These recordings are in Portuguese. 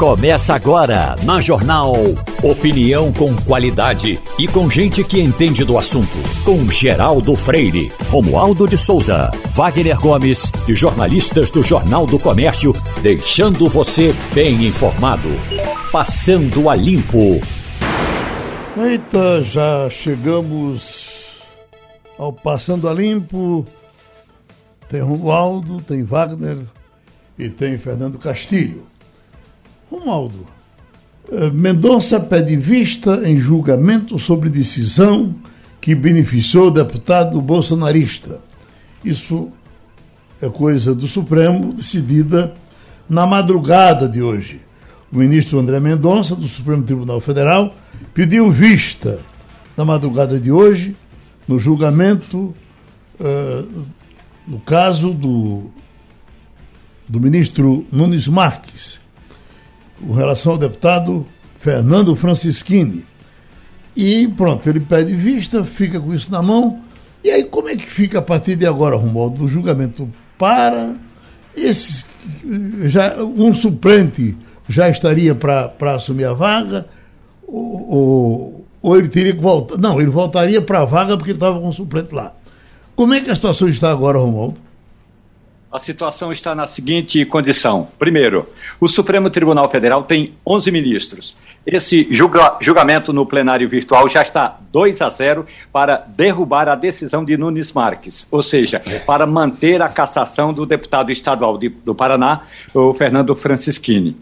Começa agora na Jornal. Opinião com qualidade e com gente que entende do assunto. Com Geraldo Freire, Romualdo de Souza, Wagner Gomes e jornalistas do Jornal do Comércio, deixando você bem informado. Passando a Limpo. Eita, já chegamos ao Passando a Limpo. Tem Romualdo, tem Wagner e tem Fernando Castilho. Romualdo, eh, Mendonça pede vista em julgamento sobre decisão que beneficiou o deputado bolsonarista. Isso é coisa do Supremo, decidida na madrugada de hoje. O ministro André Mendonça, do Supremo Tribunal Federal, pediu vista na madrugada de hoje no julgamento uh, no caso do, do ministro Nunes Marques, com relação ao deputado Fernando Francischini. E pronto, ele pede vista, fica com isso na mão. E aí, como é que fica a partir de agora, Romualdo? O julgamento para. Esses, já, um suplente já estaria para assumir a vaga? Ou, ou, ou, ele teria que voltar? Não, ele voltaria para a vaga porque ele estava com o suplente lá. Como é que a situação está agora, Romualdo? A situação está na seguinte condição. Primeiro, o Supremo Tribunal Federal tem 11 ministros. Esse julga julgamento no plenário virtual já está 2 a 0 para derrubar a decisão de Nunes Marques, ou seja, para manter a cassação do deputado estadual de, do Paraná, o Fernando Francischini.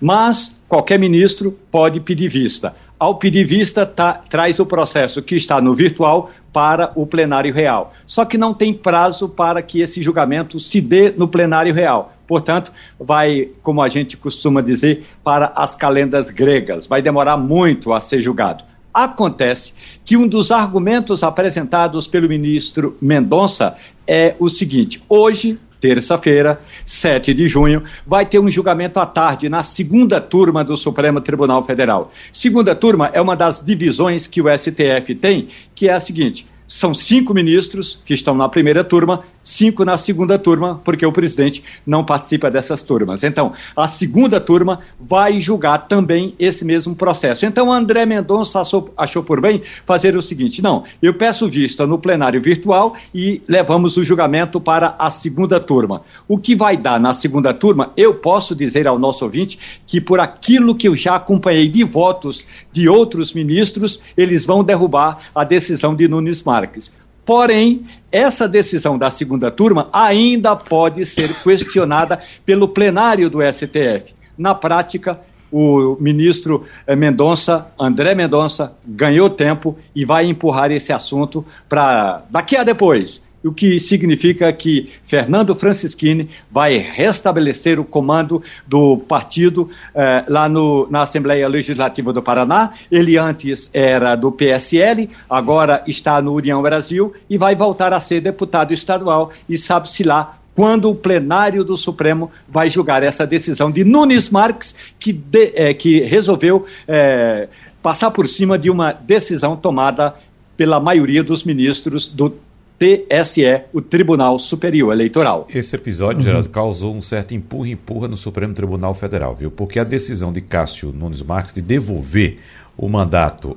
Mas qualquer ministro pode pedir vista. Ao pedir vista, tá, traz o processo que está no virtual para o plenário real. Só que não tem prazo para que esse julgamento se dê no plenário real. Portanto, vai, como a gente costuma dizer, para as calendas gregas. Vai demorar muito a ser julgado. Acontece que um dos argumentos apresentados pelo ministro Mendonça é o seguinte: hoje terça-feira, 7 de junho, vai ter um julgamento à tarde na segunda turma do Supremo Tribunal Federal. Segunda turma é uma das divisões que o STF tem, que é a seguinte: são cinco ministros que estão na primeira turma, cinco na segunda turma, porque o presidente não participa dessas turmas. Então, a segunda turma vai julgar também esse mesmo processo. Então, André Mendonça achou, achou por bem fazer o seguinte: não, eu peço vista no plenário virtual e levamos o julgamento para a segunda turma. O que vai dar na segunda turma, eu posso dizer ao nosso ouvinte que, por aquilo que eu já acompanhei de votos de outros ministros, eles vão derrubar a decisão de Nunes Marques. Porém, essa decisão da segunda turma ainda pode ser questionada pelo plenário do STF. Na prática, o ministro eh, Mendonça, André Mendonça, ganhou tempo e vai empurrar esse assunto para daqui a depois o que significa que Fernando Francischini vai restabelecer o comando do partido eh, lá no, na Assembleia Legislativa do Paraná. Ele antes era do PSL, agora está no União Brasil e vai voltar a ser deputado estadual e sabe-se lá quando o plenário do Supremo vai julgar essa decisão de Nunes Marques, que, de, eh, que resolveu eh, passar por cima de uma decisão tomada pela maioria dos ministros do TSE, o Tribunal Superior Eleitoral. Esse episódio, uhum. Geraldo, causou um certo empurra-empurra no Supremo Tribunal Federal, viu? Porque a decisão de Cássio Nunes Marques de devolver o mandato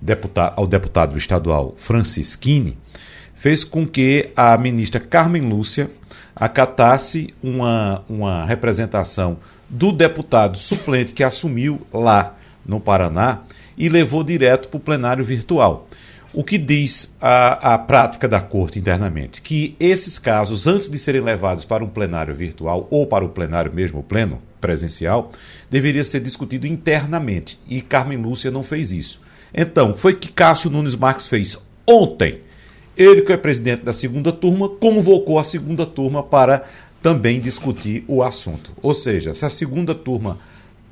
deputado, ao deputado estadual Francisquini fez com que a ministra Carmen Lúcia acatasse uma, uma representação do deputado suplente que assumiu lá no Paraná e levou direto para o plenário virtual. O que diz a, a prática da corte internamente? Que esses casos, antes de serem levados para um plenário virtual ou para o plenário mesmo, pleno presencial, deveria ser discutido internamente. E Carmen Lúcia não fez isso. Então, foi que Cássio Nunes Marques fez ontem. Ele, que é presidente da segunda turma, convocou a segunda turma para também discutir o assunto. Ou seja, se a segunda turma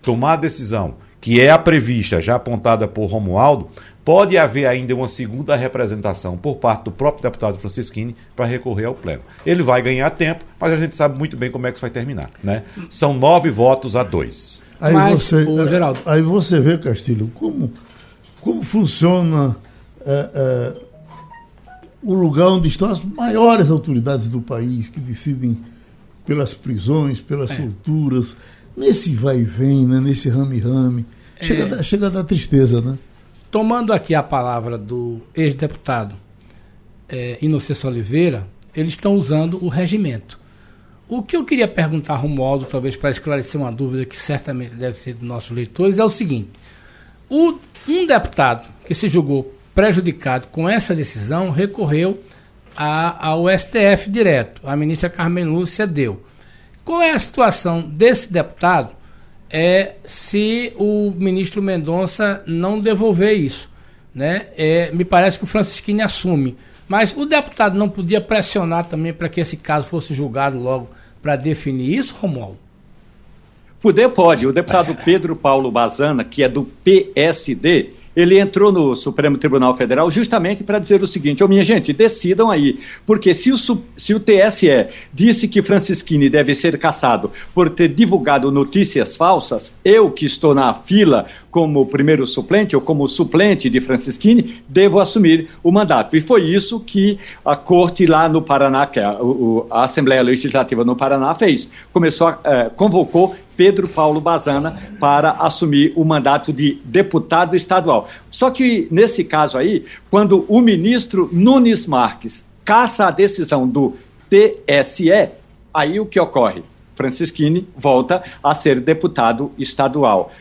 tomar a decisão que é a prevista, já apontada por Romualdo, pode haver ainda uma segunda representação por parte do próprio deputado Francisquini para recorrer ao pleno. Ele vai ganhar tempo, mas a gente sabe muito bem como é que isso vai terminar. Né? São nove votos a dois. Aí, mas, você, o Geraldo. aí você vê, Castilho, como, como funciona é, é, o lugar onde estão as maiores autoridades do país que decidem pelas prisões, pelas é. solturas. Nesse vai e vem, né? nesse rame-rame, chega, a dar- chega a dar tristeza, né? Tomando aqui a palavra do ex-deputado é, Inocêncio Oliveira, eles estão usando o regimento. O que eu queria perguntar a Romualdo, talvez para esclarecer uma dúvida que certamente deve ser dos nossos leitores, é o seguinte: o- um deputado que se julgou prejudicado com essa decisão recorreu a- ao STF direto. A ministra Carmen Lúcia deu. Qual é a situação desse deputado é se o ministro Mendonça não devolver isso? Né? É, me parece que o Francisquini assume. Mas o deputado não podia pressionar também para que esse caso fosse julgado logo para definir isso, Romualdo? Poder pode. O deputado Pedro Paulo Bazana, que é do PSD, ele entrou no Supremo Tribunal Federal justamente para dizer o seguinte: ô minha gente, decidam aí. Porque se o, se o TSE disse que Francisquini deve ser caçado por ter divulgado notícias falsas, eu que estou na fila como primeiro suplente ou como suplente de Francisquini, devo assumir o mandato. E foi isso que a corte lá no Paraná, que é a, o- a Assembleia Legislativa no Paraná fez. Começou, a, eh, convocou Pedro Paulo Bazana para assumir o mandato de deputado estadual. Só que nesse caso aí, quando o ministro Nunes Marques caça a decisão do TSE, aí o que ocorre? Francisquini volta a ser deputado estadual.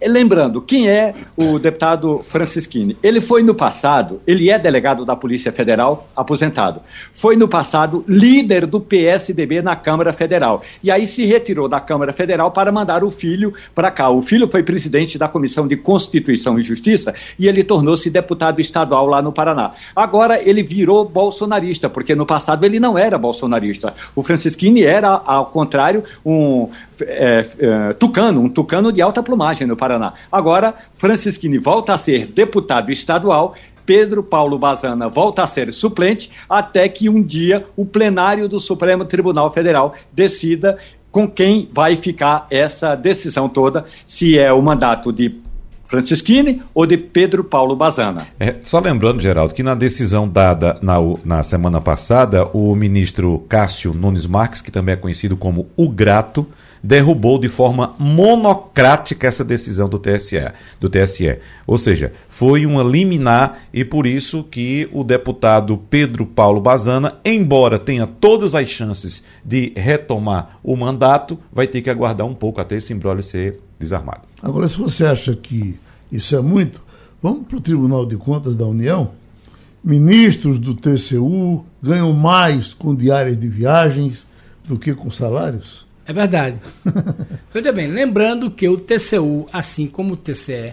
Lembrando, quem é o deputado Francisquini? Ele foi no passado, ele é delegado da Polícia Federal, aposentado. Foi no passado líder do PSDB na Câmara Federal. E aí se retirou da Câmara Federal para mandar o filho para cá. O filho foi presidente da Comissão de Constituição e Justiça e ele tornou-se deputado estadual lá no Paraná. Agora ele virou bolsonarista, porque no passado ele não era bolsonarista. O Francisquini era, ao contrário, um é, é, tucano, um tucano de alta plumagem no Paraná. Agora, Francisquini volta a ser deputado estadual, Pedro Paulo Bazana volta a ser suplente, até que um dia o plenário do Supremo Tribunal Federal decida com quem vai ficar essa decisão toda, se é o mandato de Francisquini ou de Pedro Paulo Bazana. É, só lembrando, Geraldo, que na decisão dada na, na semana passada, o ministro Cássio Nunes Marques, que também é conhecido como o Grato, derrubou de forma monocrática essa decisão do TSE, do TSE. Ou seja, foi uma liminar e por isso que o deputado Pedro Paulo Bazana, embora tenha todas as chances de retomar o mandato, vai ter que aguardar um pouco até esse embrólio ser desarmado. Agora, se você acha que isso é muito, vamos para o Tribunal de Contas da União. Ministros do TCU ganham mais com diárias de viagens do que com salários? É verdade. Veja bem, lembrando que o TCU, assim como o TCE,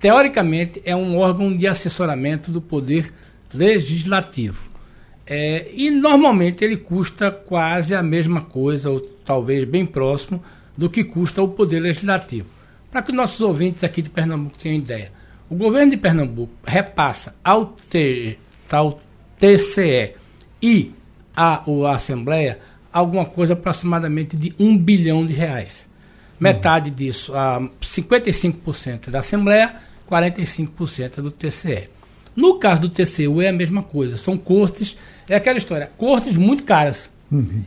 teoricamente é um órgão de assessoramento do Poder Legislativo. É, e normalmente ele custa quase a mesma coisa, ou talvez bem próximo, do que custa o Poder Legislativo. Para que nossos ouvintes aqui de Pernambuco tenham ideia, o governo de Pernambuco repassa ao, T, ao TCE e à Assembleia alguma coisa aproximadamente de um bilhão de reais. Metade disso, a 55% da Assembleia, 45% do TCE. No caso do TCU é a mesma coisa, são cortes, é aquela história, cortes muito caras.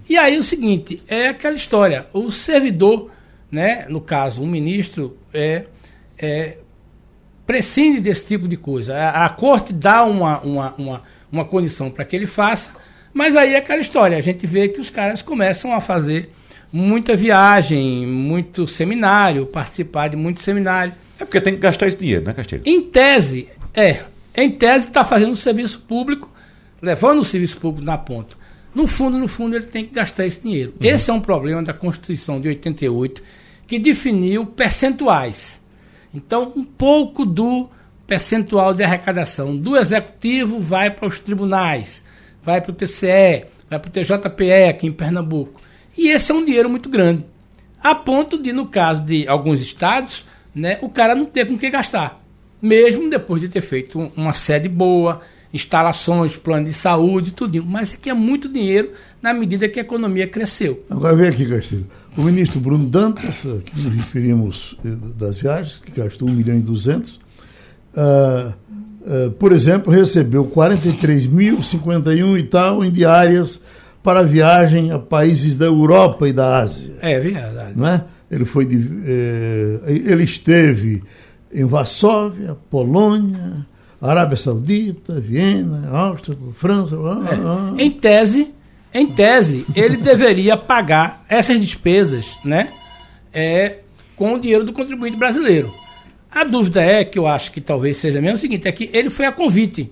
E aí o seguinte, é aquela história, o servidor, né, no caso, o ministro, é, é, prescinde desse tipo de coisa. A, a corte dá uma, uma, uma, uma condição para que ele faça, mas aí é aquela história, a gente vê que os caras começam a fazer muita viagem, muito seminário, participar de muito seminário. É porque tem que gastar esse dinheiro, né, Castilho? Em tese, é. Em tese, está fazendo um serviço público, levando o serviço público na ponta. No fundo, no fundo, ele tem que gastar esse dinheiro. Uhum. Esse é um problema da Constituição de 88, que definiu percentuais. Então, um pouco do percentual de arrecadação do executivo vai para os tribunais, vai para o TCE, vai para o TJPE aqui em Pernambuco. E esse é um dinheiro muito grande. A ponto de, no caso de alguns estados, né, o cara não ter com que gastar. Mesmo depois de ter feito uma sede boa, instalações, plano de saúde, tudo. Mas é que é muito dinheiro na medida que a economia cresceu. Agora vem aqui, Castilho. O ministro Bruno Dantas, que nos referimos das viagens, que gastou 1 milhão e 200, uh, uh, por exemplo, recebeu 43.051 e tal em diárias para viagem a países da Europa e da Ásia. É verdade. Não é? Ele, foi de, eh, ele esteve em Varsóvia, Polônia, Arábia Saudita, Viena, Áustria, França. É. Ah, Em tese, em tese, ele deveria pagar essas despesas, né? É, com o dinheiro do contribuinte brasileiro. A dúvida é, que eu acho que talvez seja mesmo, é o seguinte, é que ele foi a convite.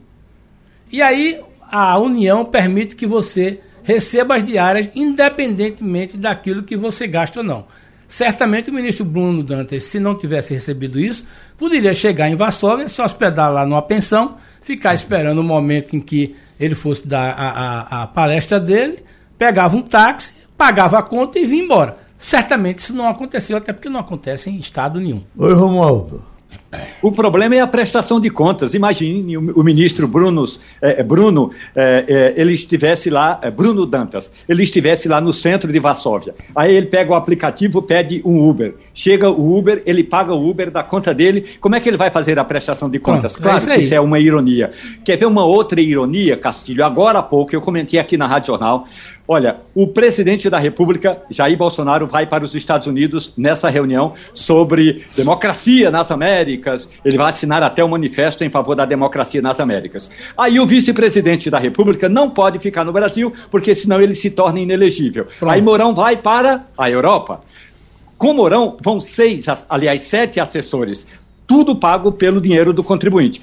E aí a União permite que você receba as diárias independentemente daquilo que você gasta ou não. Certamente o ministro Bruno Dantas, se não tivesse recebido isso, poderia chegar em Varsóvia, se hospedar lá numa pensão, ficar esperando o momento em que ele fosse dar a, a, a palestra dele, pegava um táxi, pagava a conta e vinha embora. Certamente isso não aconteceu, até porque não acontece em estado nenhum. Oi, Romualdo. O problema é a prestação de contas. Imagine o, ministro Brunos, eh, Bruno, eh, eh, ele estivesse lá, Bruno Dantas, ele estivesse lá no centro de Varsóvia. Aí ele pega o aplicativo, pede um Uber. Chega o Uber, ele paga o Uber da conta dele. Como é que ele vai fazer a prestação de contas? Pronto, é claro isso que isso é uma ironia. Quer ver uma outra ironia, Castilho? Agora há pouco, eu comentei aqui na Rádio Jornal, Olha, o presidente da República, Jair Bolsonaro, vai para os Estados Unidos nessa reunião sobre democracia nas Américas. Ele vai assinar até um manifesto em favor da democracia nas Américas. Aí o vice-presidente da República não pode ficar no Brasil, porque senão ele se torna inelegível. Pronto. Aí Mourão vai para a Europa. Com Mourão vão seis, aliás, sete assessores. Tudo pago pelo dinheiro do contribuinte.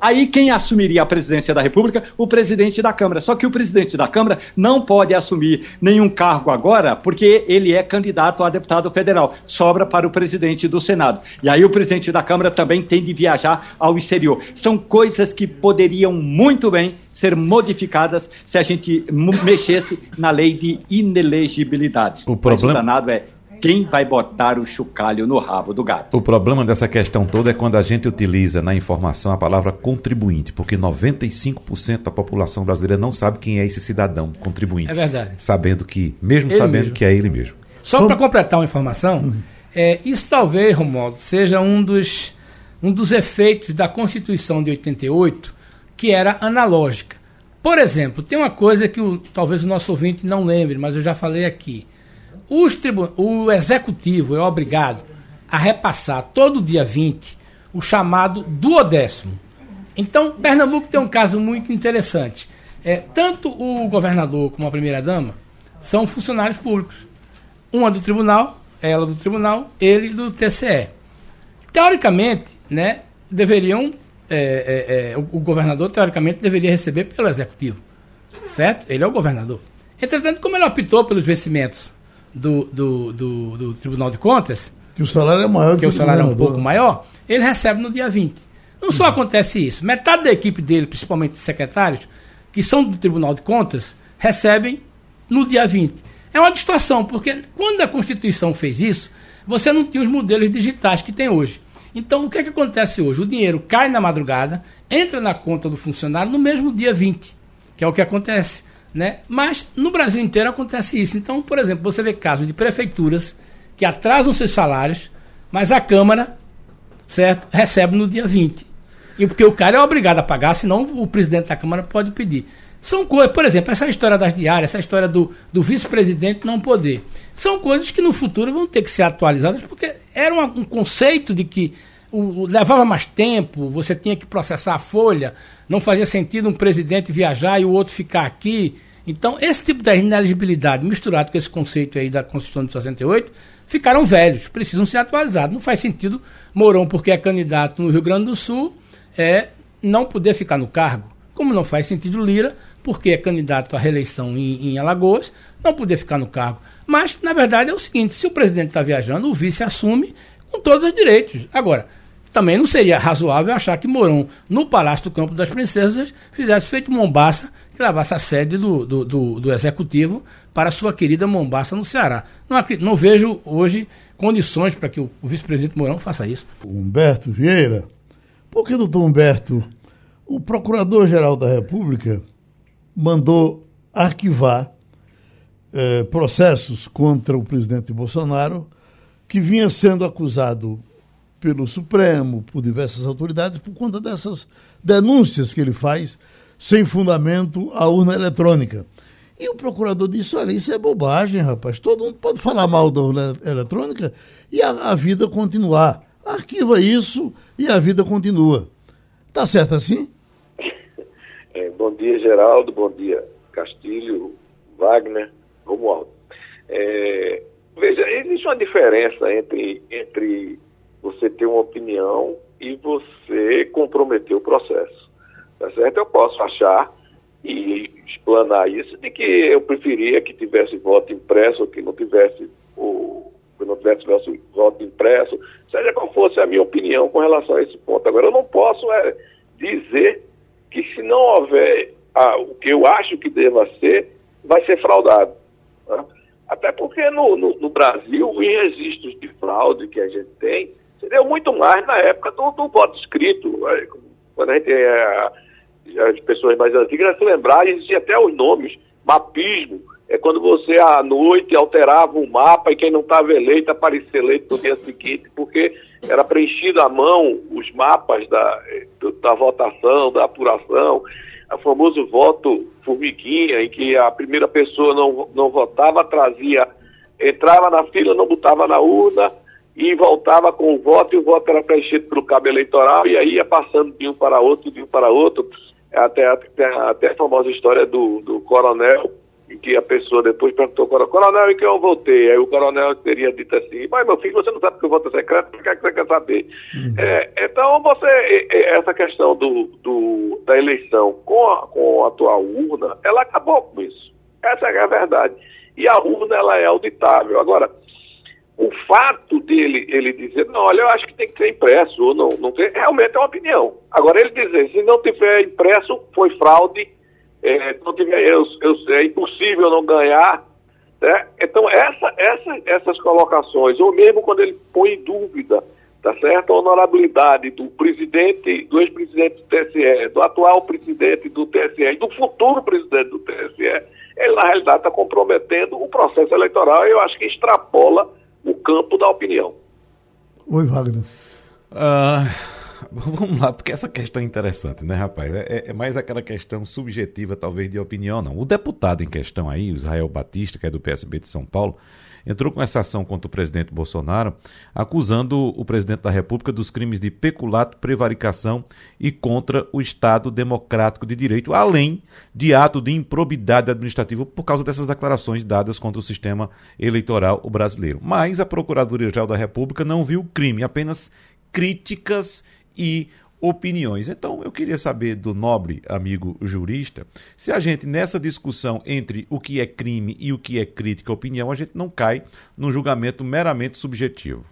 Aí quem assumiria a presidência da República? O presidente da Câmara. Só que o presidente da Câmara não pode assumir nenhum cargo agora, porque ele é candidato a deputado federal. Sobra para o presidente do Senado. E aí o presidente da Câmara também tem de viajar ao exterior. São coisas que poderiam muito bem ser modificadas se a gente mexesse na lei de inelegibilidades. O Mas problema- danado é quem vai botar o chocalho no rabo do gato. O problema dessa questão toda é quando a gente utiliza na informação a palavra contribuinte, porque 95% da população brasileira não sabe quem é esse cidadão contribuinte. É verdade. Sabendo que, mesmo Ele sabendo mesmo. que é ele mesmo. Só para completar uma informação, é, isso talvez, Romualdo, seja um dos, um dos efeitos da Constituição de 88, que era analógica. Por exemplo, tem uma coisa que o- talvez o nosso ouvinte não lembre, mas eu já falei aqui. Os o executivo é obrigado a repassar todo dia 20 o chamado duodécimo. Então, Pernambuco tem um caso muito interessante. É, tanto o governador como a primeira-dama são funcionários públicos. Uma do tribunal, ela do tribunal, ele do TCE. Teoricamente, né, deveriam. é, é, é, o, o governador, teoricamente, deveria receber pelo executivo. Certo? Ele é o governador. Entretanto, como ele optou pelos vencimentos do, do, do, do Tribunal de Contas, Que o salário é maior que o salário é um pouco maior, ele recebe no dia 20. Não só acontece isso, metade da equipe dele, principalmente secretários, que são do Tribunal de Contas, recebem no dia 20. É uma distorção, porque quando a Constituição fez isso, você não tinha os modelos digitais que tem hoje. Então, o que, é que acontece hoje? O dinheiro cai na madrugada, entra na conta do funcionário no mesmo dia 20, que é o que acontece. Né? Mas no Brasil inteiro acontece isso. Então, por exemplo, você vê casos de prefeituras que atrasam seus salários, mas a Câmara certo? Recebe no dia 20. E porque o cara é obrigado a pagar, senão o presidente da Câmara pode pedir. São coisas, por exemplo, essa história das diárias, essa história do, do vice-presidente não poder. São coisas que no futuro vão ter que ser atualizadas, porque era um conceito de que o, levava mais tempo, você tinha que processar a folha, não fazia sentido um presidente viajar e o outro ficar aqui. Então, esse tipo de ineligibilidade misturado com esse conceito aí da Constituição de 68 ficaram velhos, precisam ser atualizados. Não faz sentido Mourão, porque é candidato no Rio Grande do Sul, é não poder ficar no cargo. Como não faz sentido Lira, porque é candidato à reeleição em, em Alagoas, não poder ficar no cargo. Mas, na verdade, é o seguinte: se o presidente está viajando, o vice assume com todos os direitos. Agora, também não seria razoável achar que Mourão, no Palácio do Campo das Princesas, fizesse feito Mombaça, que levasse a sede do, do, do, do Executivo para sua querida Mombaça no Ceará. Não, não vejo hoje condições para que o, o vice-presidente Mourão faça isso. Humberto Vieira. Por que, doutor Humberto, o Procurador-Geral da República mandou arquivar eh, processos contra o presidente Bolsonaro, que vinha sendo acusado pelo Supremo, por diversas autoridades, por conta dessas denúncias que ele faz sem fundamento à urna eletrônica. E o procurador disse: olha, isso é bobagem, rapaz. Todo mundo pode falar mal da eletrônica e a, a vida continuar. Arquiva isso e a vida continua. Tá certo assim? É, bom dia, Geraldo. Bom dia, Castilho, Wagner, Romualdo. É, veja, existe uma diferença entre, entre uma opinião e você comprometer o processo. Tá certo? Eu posso achar e explanar isso de que eu preferia que tivesse voto impresso ou que não tivesse o que não tivesse voto impresso, seja qual fosse a minha opinião com relação a esse ponto. Agora, eu não posso é, dizer que se não houver o que eu acho que deva ser, vai ser fraudado. Né? Até porque no, no, no, Brasil, os registros de fraude que a gente tem, se deu muito mais na época do, do voto escrito. Quando a gente é, as pessoas mais antigas se lembrar, existia até os nomes, mapismo, é quando você à noite alterava o mapa e quem não estava eleito aparecia eleito no dia seguinte, porque era preenchido à mão os mapas da, da votação, da apuração, o famoso voto formiguinha, em que a primeira pessoa não, não votava, trazia, entrava na fila, não botava na urna e voltava com o voto, e o voto era preenchido pelo cabo eleitoral, e aí ia passando de um para outro, de um para outro, até, até, até a famosa história do, do coronel em que a pessoa depois perguntou ao coronel, em que eu votei? Aí o coronel teria dito assim, mas meu filho, você não sabe que o voto é secreto, por que, é que você quer saber? Uhum. É, então, você, essa questão do, do, da eleição com a, com a atual urna, ela acabou com isso. Essa é a verdade. E a urna, ela é auditável. Agora, o fato dele ele dizer, não, olha, eu acho que tem que ser impresso, ou não, não tem, realmente é uma opinião. Agora, ele dizer, se não tiver impresso, foi fraude, é, não tiver, eu, eu, é impossível não ganhar. Né? Então, essa, essa, essas colocações, ou mesmo quando ele põe em dúvida tá certo? a honorabilidade do presidente, do ex-presidente do TSE, do atual presidente do TSE e do futuro presidente do TSE, ele na realidade está comprometendo o processo eleitoral e eu acho que extrapola o campo da opinião. Oi, Wagner. Uh... Vamos lá, porque essa questão é interessante, né, rapaz? É, é, mais aquela questão subjetiva, talvez, de opinião, não. O deputado em questão aí, o Israel Batista, que é do PSB de São Paulo, entrou com essa ação contra o presidente Bolsonaro, acusando o presidente da República dos crimes de peculato, prevaricação e contra o Estado Democrático de Direito, além de ato de improbidade administrativa por causa dessas declarações dadas contra o sistema eleitoral brasileiro. Mas a Procuradoria-Geral da República não viu crime, apenas críticas e opiniões. Então, eu queria saber do nobre amigo jurista se a gente, nessa discussão entre o que é crime e o que é crítica opinião, a gente não cai num julgamento meramente subjetivo.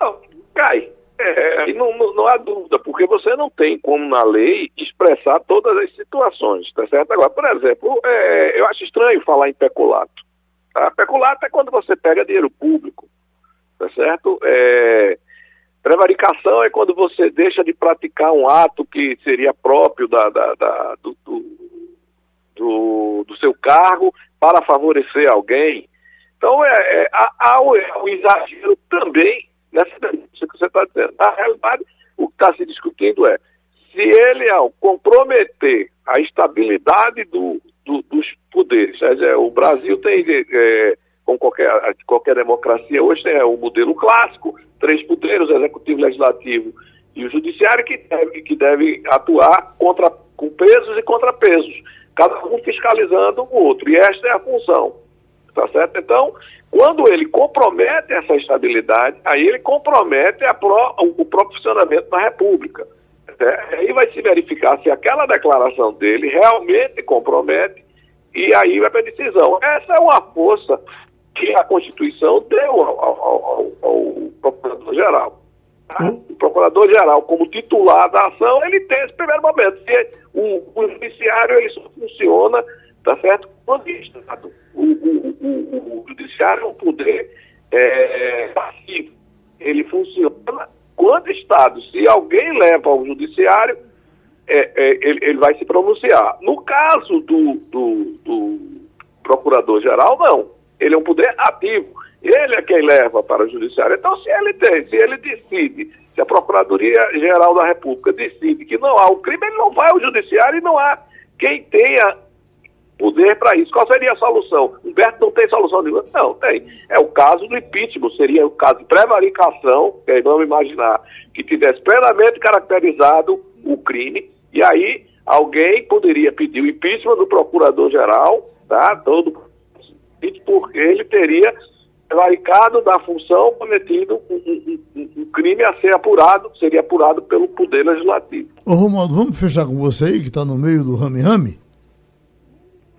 Não, cai. É, não, não, há dúvida, porque você não tem como na lei expressar todas as situações, tá certo? Agora, por exemplo, é, eu acho estranho falar em peculato. Tá? Peculato é quando você pega dinheiro público, tá certo? É, Prevaricação é quando você deixa de praticar um ato que seria próprio da, da, da do, do, do, seu cargo para favorecer alguém. Então, é, é, há, o, é exagero também nessa denúncia que você está dizendo. Na realidade, o que está se discutindo é se ele, ao comprometer a estabilidade do, do, dos poderes, dizer, o Brasil tem, é, como qualquer, qualquer democracia hoje, tem o modelo clássico, três poderes, o executivo, o legislativo e o judiciário, que deve, que deve atuar contra, com pesos e contrapesos, cada um fiscalizando o outro. E esta é a função. Tá certo? Então, quando ele compromete essa estabilidade, aí ele compromete pro, o, próprio funcionamento da República. É, aí vai se verificar se aquela declaração dele realmente compromete, e aí vai para a decisão. Essa é uma força que a Constituição deu ao, ao, ao, ao Procurador-Geral. Tá? Hum? O Procurador-Geral, como titular da ação, ele tem esse primeiro momento. o, o judiciário ele só funciona, tá certo? Quando tá? o, o, o, o, judiciário é um poder é, passivo. Ele funciona quando Estado. Se alguém leva ao judiciário, é, é, ele, ele, vai se pronunciar. No caso do, do, do procurador-geral, não ele é um poder ativo. Ele é quem leva para o judiciário. Então, se ele tem, se ele decide, se a Procuradoria-Geral da República decide que não há o crime, ele não vai ao judiciário e não há quem tenha poder para isso. Qual seria a solução? Humberto não tem solução nenhuma? Não, tem. É o caso do impeachment, seria o caso de prevaricação, que aí vamos imaginar que tivesse plenamente caracterizado o crime, e aí alguém poderia pedir o impeachment do procurador-geral, tá? Todo porque ele teria prevaricado da função cometido um, um, um, um, crime a ser apurado, seria apurado pelo Poder Legislativo. Ô Romualdo, vamos fechar com você aí, que está no meio do rame-rame?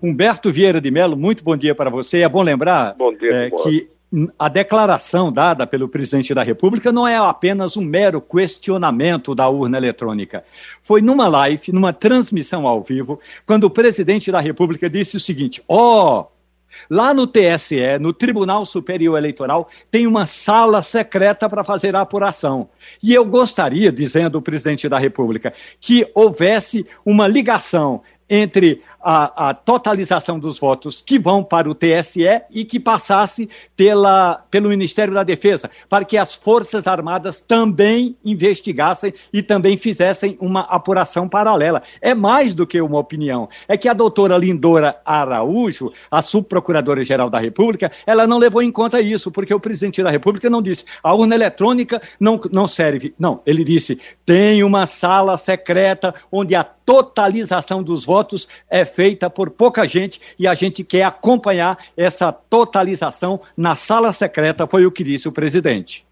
Humberto Vieira de Mello, muito bom dia para você. É bom lembrar bom dia, é, que a declaração dada pelo presidente da República não é apenas um mero questionamento da urna eletrônica. Foi numa live, numa transmissão ao vivo, quando o presidente da República disse o seguinte: ó. Oh, Lá no TSE, no Tribunal Superior Eleitoral, tem uma sala secreta para fazer a apuração. E eu gostaria, dizendo o presidente da República, que houvesse uma ligação entre a, a, totalização dos votos que vão para o TSE e que passasse pela, pelo Ministério da Defesa, para que as Forças Armadas também investigassem e também fizessem uma apuração paralela. É mais do que uma opinião. É que a doutora Lindora Araújo, a subprocuradora-geral da República, ela não levou em conta isso, porque o presidente da República não disse a urna eletrônica não, não serve. Não, ele disse tem uma sala secreta onde a totalização dos votos é feita por pouca gente e a gente quer acompanhar essa totalização na sala secreta, foi o que disse o presidente.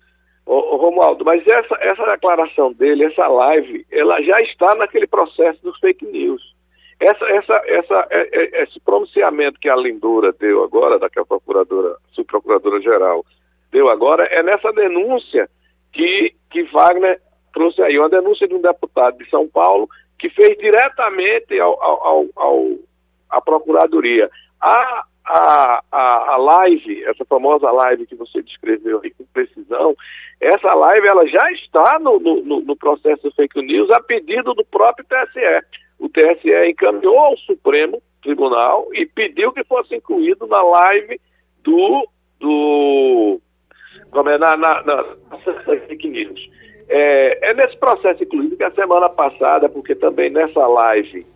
Ô, ô, Romualdo, mas essa, essa declaração dele, essa live, ela já está naquele processo dos fake news. Essa, essa, essa, é, é, esse pronunciamento que a Lindora deu agora, daquela procuradora, subprocuradora-geral, deu agora, é nessa denúncia que, que Wagner trouxe aí, uma denúncia de um deputado de São Paulo que fez diretamente ao, ao, ao, à Procuradoria. A, a, a, a live, essa famosa live que você descreveu aí com precisão, essa live ela já está no, no, no processo fake news a pedido do próprio TSE. O TSE encaminhou ao Supremo Tribunal e pediu que fosse incluído na live do, do como é, na, na, na, na fake news. É, é, nesse processo, inclusive, que a semana passada, porque também nessa live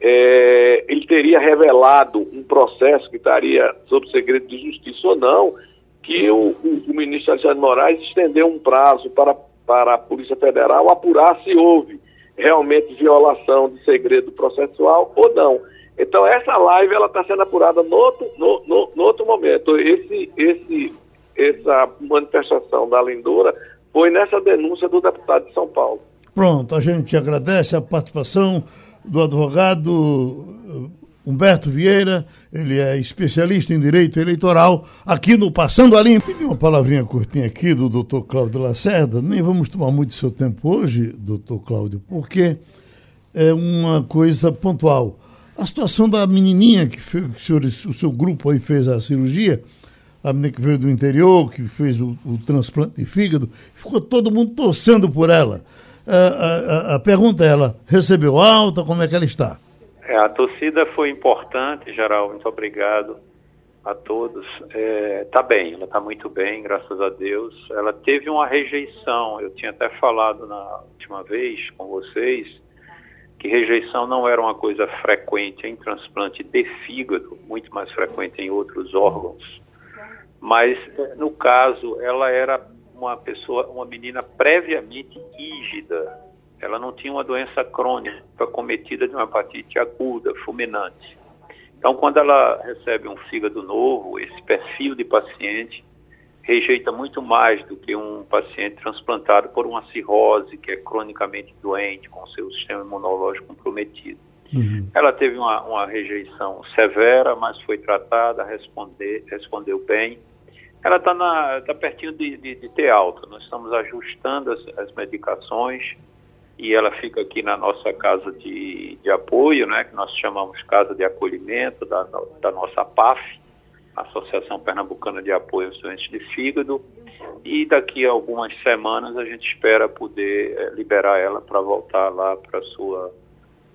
é, ele teria revelado um processo que estaria sob segredo de justiça ou não, que o, o, o ministro Alexandre Moraes estendeu um prazo para, para a Polícia Federal apurar se houve realmente violação de segredo processual ou não. Então essa live ela está sendo apurada no outro, no, no, no outro momento. Esse, esse, essa manifestação da Lindora foi nessa denúncia do deputado de São Paulo. Pronto, a gente agradece a participação do advogado eh, Humberto Vieira, ele é especialista em direito eleitoral, aqui no Passando a Limpo. Pedi uma palavrinha curtinha aqui do doutor Cláudio Lacerda, nem vamos tomar muito seu tempo hoje, doutor Cláudio, porque é uma coisa pontual. A situação da menininha que, que o, senhor, o seu grupo aí fez a cirurgia, a menina que veio do interior, que fez o, o transplante de fígado, ficou todo mundo torcendo por ela. A, a, a, pergunta é, ela recebeu alta, como é que ela está? É, a torcida foi importante, geral, muito obrigado a todos. Está é, tá bem, ela está muito bem, graças a Deus. Ela teve uma rejeição, eu tinha até falado na última vez com vocês, que rejeição não era uma coisa frequente em transplante de fígado, muito mais frequente em outros órgãos mas no caso ela era uma pessoa, uma menina previamente rígida. Ela não tinha uma doença crônica cometida de uma hepatite aguda, fulminante. Então, quando ela recebe um fígado novo, esse perfil de paciente rejeita muito mais do que um paciente transplantado por uma cirrose, que é cronicamente doente, com seu sistema imunológico comprometido. Uhum. Ela teve uma, uma, rejeição severa, mas foi tratada, responder, respondeu bem ela está tá pertinho de, de, de, ter alta. Nós estamos ajustando as, as, medicações e ela fica aqui na nossa casa de, de apoio, né, que nós chamamos Casa de Acolhimento da, da nossa PAF, Associação Pernambucana de Apoio aos Doentes de Fígado. E daqui a algumas semanas a gente espera poder é, liberar ela para voltar lá para sua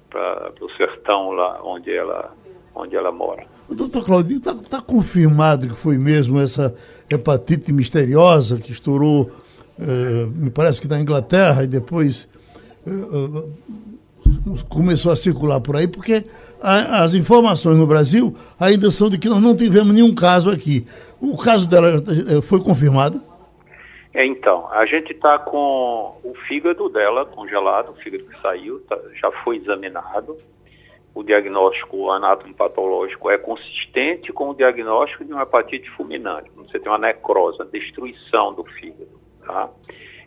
para o sertão lá onde ela onde ela mora. Doutor Claudinho, está tá confirmado que foi mesmo essa hepatite misteriosa que estourou, eh, me parece que na Inglaterra, e depois eh, eh, começou a circular por aí, porque a, as informações no Brasil ainda são de que nós não tivemos nenhum caso aqui. O caso dela eh, foi confirmado? É, então, a gente está com o fígado dela congelado, o fígado que saiu, tá, já foi examinado. O diagnóstico anatomopatológico é consistente com o diagnóstico de uma hepatite fulminante. Você tem uma necrose, a destruição do fígado. Tá?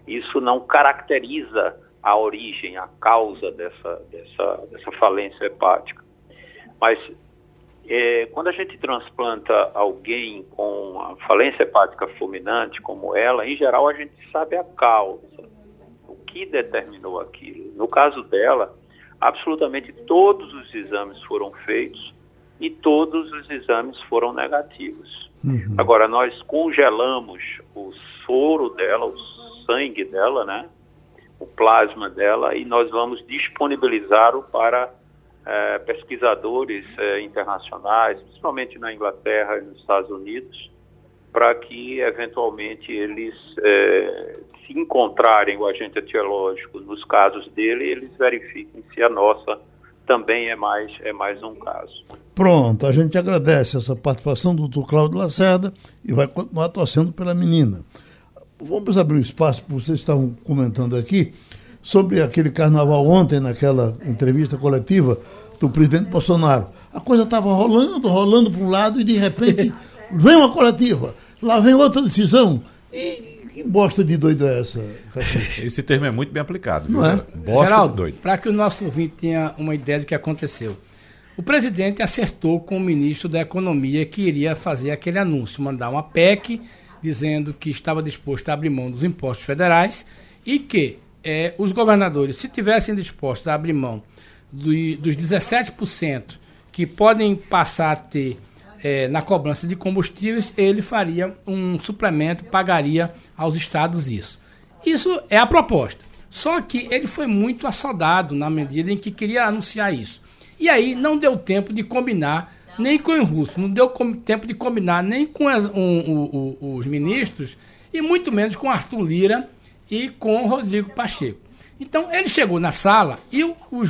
Isso não caracteriza a origem, a causa dessa, dessa, dessa falência hepática. Mas é, quando a gente transplanta alguém com a falência hepática fulminante, como ela, em geral a gente sabe a causa, o que determinou aquilo. No caso dela, absolutamente todos os exames foram feitos e todos os exames foram negativos. Uhum. Agora, nós congelamos o soro dela, o sangue dela, né? O plasma dela, e nós vamos disponibilizá-lo para é, pesquisadores é, internacionais, principalmente na Inglaterra e nos Estados Unidos, para que eventualmente eles é, se encontrarem o agente etiológico nos casos dele, eles verifiquem se a nossa também é mais, é mais um caso. Pronto, a gente agradece essa participação do Dr. Cláudio Lacerda e vai continuar torcendo pela menina. Vamos abrir um espaço, vocês estavam comentando aqui, sobre aquele carnaval ontem, naquela entrevista coletiva do presidente Bolsonaro. A coisa estava rolando, rolando para um lado e de repente vem uma coletiva, lá vem outra decisão. E que bosta de doido é essa? Esse termo é muito bem aplicado. Não é? Bosta Geraldo, de doido. Para que o nosso ouvinte tenha uma ideia do que aconteceu. O presidente acertou com o ministro da Economia que iria fazer aquele anúncio, mandar uma PEC dizendo que estava disposto a abrir mão dos impostos federais e que é, os governadores, se tivessem dispostos a abrir mão do, dos 17% que podem passar a ter é, na cobrança de combustíveis, ele faria um suplemento, pagaria aos estados isso. Isso é a proposta. Só que ele foi muito assodado na medida em que queria anunciar isso. E aí não deu tempo de combinar nem com o russo, não deu tempo de combinar nem com as, um, um, os ministros e muito menos com Arthur Lira e com Rodrigo Pacheco. Então ele chegou na sala e o, o,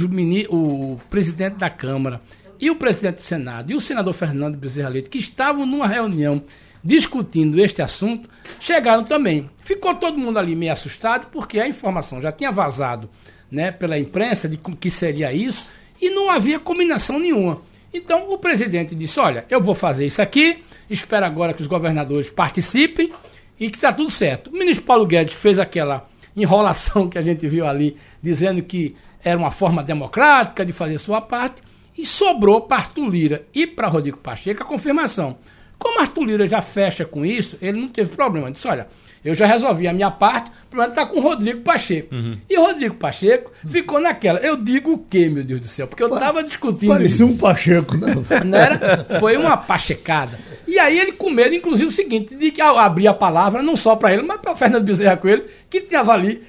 o presidente da Câmara e o presidente do Senado e o senador Fernando Bezerra Leite, que estavam numa reunião discutindo este assunto, chegaram também. Ficou todo mundo ali meio assustado, porque a informação já tinha vazado né, pela imprensa de que seria isso, e não havia combinação nenhuma. Então o presidente disse: Olha, eu vou fazer isso aqui, espero agora que os governadores participem e que está tudo certo. O ministro Paulo Guedes fez aquela enrolação que a gente viu ali, dizendo que era uma forma democrática de fazer sua parte, e sobrou para Arthur Lira e para Rodrigo Pacheco a confirmação. Como Arthur Lira já fecha com isso, ele não teve problema. Ele disse: olha, eu já resolvi a minha parte, o problema está com o Rodrigo Pacheco. Uhum. E o Rodrigo Pacheco ficou naquela. Eu digo o quê, meu Deus do céu? Porque eu estava discutindo. Parecia um Pacheco, né? Não era? Foi uma pachecada. E aí ele com medo, inclusive, o seguinte, de que abrir a palavra, não só para ele, mas para o Fernando Bezerra Coelho, que estava ali.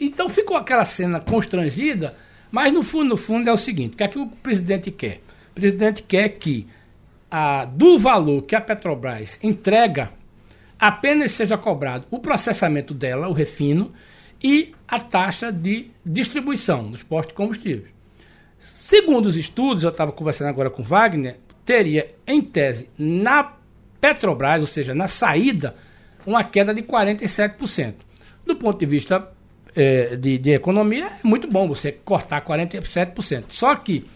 Então ficou aquela cena constrangida, mas no fundo, no fundo é o seguinte, o que é que o presidente quer? O presidente quer que a, do valor que a Petrobras entrega apenas seja cobrado o processamento dela, o refino, e a taxa de distribuição dos postos de combustíveis. Segundo os estudos, eu estava conversando agora com Wagner, teria, em tese, na Petrobras, ou seja, na saída, uma queda de 47%. Do ponto de vista é, de, de economia, é muito bom você cortar 47%. Só que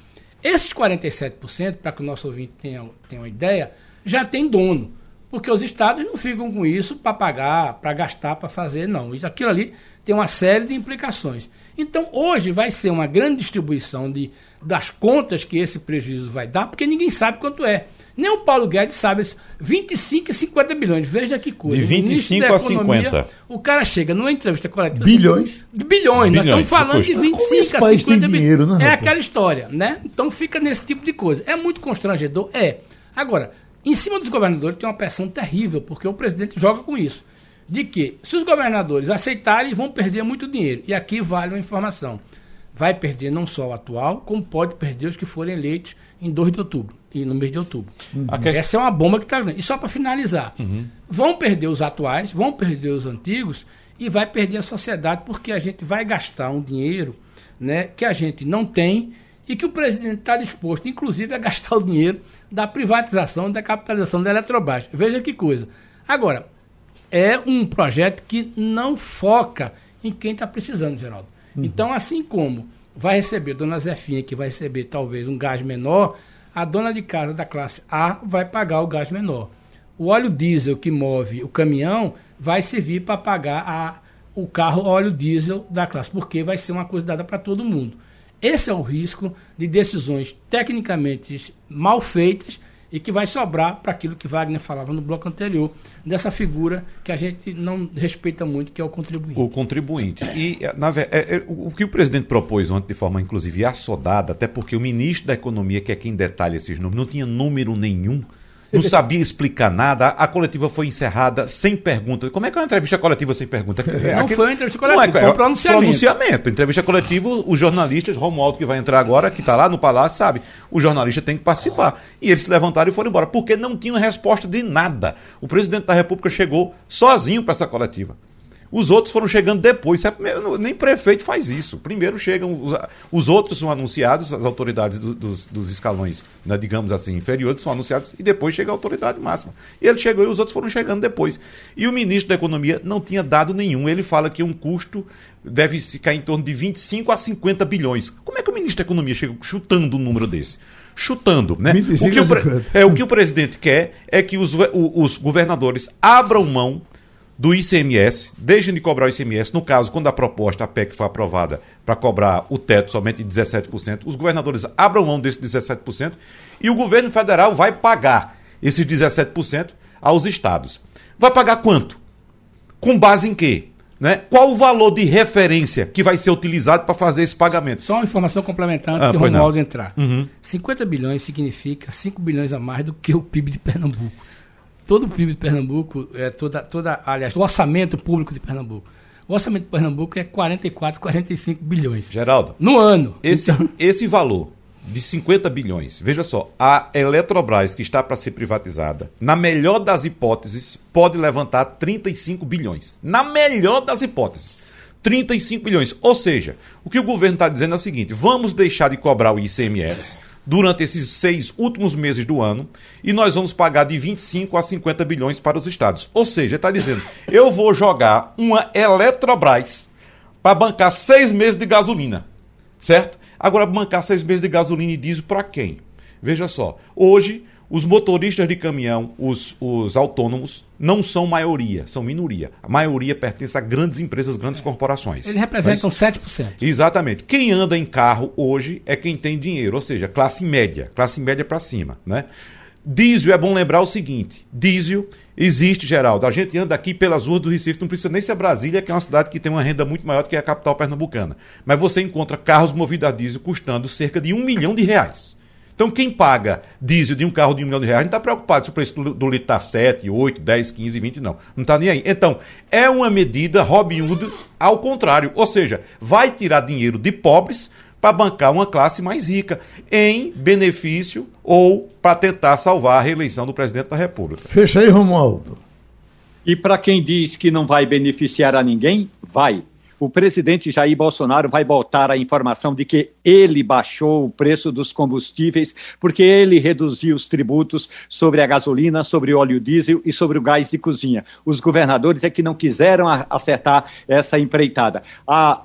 esses 47%, para que o nosso ouvinte tenha, tenha uma ideia, já tem dono. Porque os estados não ficam com isso para pagar, para gastar, para fazer, não. Isso, aquilo ali tem uma série de implicações. Então, hoje vai ser uma grande distribuição de, das contas que esse prejuízo vai dar, porque ninguém sabe quanto é. Nem o Paulo Guedes sabe 25 e 50 bilhões. Veja que coisa. De 25 a 50. O cara chega numa entrevista coletiva. Bilhões? De bilhões. bilhões. Nós estamos falando de 25 a 50 bilhões. Né, é aquela história, né? Então fica nesse tipo de coisa. É muito constrangedor? É. Agora, em cima dos governadores tem uma pressão terrível, porque o presidente joga com isso. De que, se os governadores aceitarem, vão perder muito dinheiro. E aqui vale uma informação. Vai perder não só o atual, como pode perder os que forem eleitos em 2 de outubro e no mês de outubro. Uhum. Essa é uma bomba que está grande. E só para finalizar, uhum. vão perder os atuais, vão perder os antigos e vai perder a sociedade porque a gente vai gastar um dinheiro né, que a gente não tem e que o presidente está disposto, inclusive, a gastar o dinheiro da privatização, da capitalização da Eletrobras. Veja que coisa. Agora, é um projeto que não foca em quem está precisando, Geraldo. Uhum. Então, assim como vai receber, dona Zefinha, que vai receber talvez um gás menor, a dona de casa da classe A vai pagar o gás menor. O óleo diesel que move o caminhão vai servir para pagar a, o carro óleo diesel da classe, porque vai ser uma coisa dada para todo mundo. Esse é o risco de decisões tecnicamente mal feitas e que vai sobrar para aquilo que Wagner falava no bloco anterior, dessa figura que a gente não respeita muito, que é o contribuinte. O contribuinte. E na, é, é, o que o presidente propôs ontem, de forma inclusive assodada, até porque o ministro da Economia, que é quem detalha esses números, não tinha número nenhum não sabia explicar nada. A coletiva foi encerrada sem pergunta. Como é que é uma entrevista coletiva sem pergunta? É, não foi uma entrevista coletiva, é, foi um pronunciamento. pronunciamento. Entrevista coletiva, os jornalistas, Romualdo que vai entrar agora, que está lá no palácio, sabe? O jornalista tem que participar. E eles se levantaram e foram embora, porque não tinham resposta de nada. O presidente da República chegou sozinho para essa coletiva. Os outros foram chegando depois. É nem prefeito faz isso. Primeiro chegam, os, os outros são anunciados, as autoridades do, dos, dos, escalões, né, digamos assim, inferiores são anunciados e depois chega a autoridade máxima. E ele chegou e os outros foram chegando depois. E o ministro da Economia não tinha dado nenhum. Ele fala que um custo deve ficar em torno de 25 a 50 bilhões. Como é que o ministro da Economia chega chutando um número desse? chutando, né? O que o, é, o que o presidente quer é que os, os governadores abram mão do ICMS, deixem de cobrar o ICMS, no caso, quando a proposta, a PEC foi aprovada para cobrar o teto somente de 17%, os governadores abram mão desse 17% e o governo federal vai pagar esses 17% aos estados. Vai pagar quanto? Com base em quê? Né? Qual o valor de referência que vai ser utilizado para fazer esse pagamento? Só uma informação complementar antes ah, que o Romualdo entrar. Uhum. 50 bilhões significa 5 bilhões a mais do que o PIB de Pernambuco todo o PIB de Pernambuco, é, toda, toda, aliás, o orçamento público de Pernambuco. O orçamento de Pernambuco é 44, 45 bilhões. Geraldo. No ano. Esse, então... esse valor de 50 bilhões, veja só, a Eletrobras, que está para ser privatizada, na melhor das hipóteses, pode levantar 35 bilhões. Na melhor das hipóteses. 35 bilhões. Ou seja, o que o governo está dizendo é o seguinte: vamos deixar de cobrar o ICMS durante esses seis últimos meses do ano e nós vamos pagar de 25 a 50 bilhões para os estados. Ou seja, está dizendo, eu vou jogar uma Eletrobras para bancar seis meses de gasolina, certo? Agora, bancar seis meses de gasolina e diesel para quem? Veja só, hoje os motoristas de caminhão, os, os autônomos, não são maioria, são minoria. A maioria pertence a grandes empresas, grandes corporações. Eles representam Mas, 7%. Exatamente. Quem anda em carro hoje é quem tem dinheiro, ou seja, classe média, classe média para cima, né? Diesel é bom lembrar o seguinte: diesel existe, Geraldo. A gente anda aqui pelas ruas do Recife, não precisa nem ser Brasília, que é uma cidade que tem uma renda muito maior do que a capital pernambucana. Mas você encontra carros movidos a diesel custando cerca de um milhão de reais. Então, quem paga diesel de um carro de um milhão de reais não está preocupado se o preço do, do litro está 7, 8, 10, 15, 20, não. Não está nem aí. Então, é uma medida Robin Hood ao contrário. Ou seja, vai tirar dinheiro de pobres para bancar uma classe mais rica, em benefício ou para tentar salvar a reeleição do presidente da República. Fecha aí, Romualdo. E para quem diz que não vai beneficiar a ninguém, vai o presidente Jair Bolsonaro vai botar a informação de que ele baixou o preço dos combustíveis porque ele reduziu os tributos sobre a gasolina, sobre o óleo diesel e sobre o gás de cozinha. Os governadores é que não quiseram acertar essa empreitada. A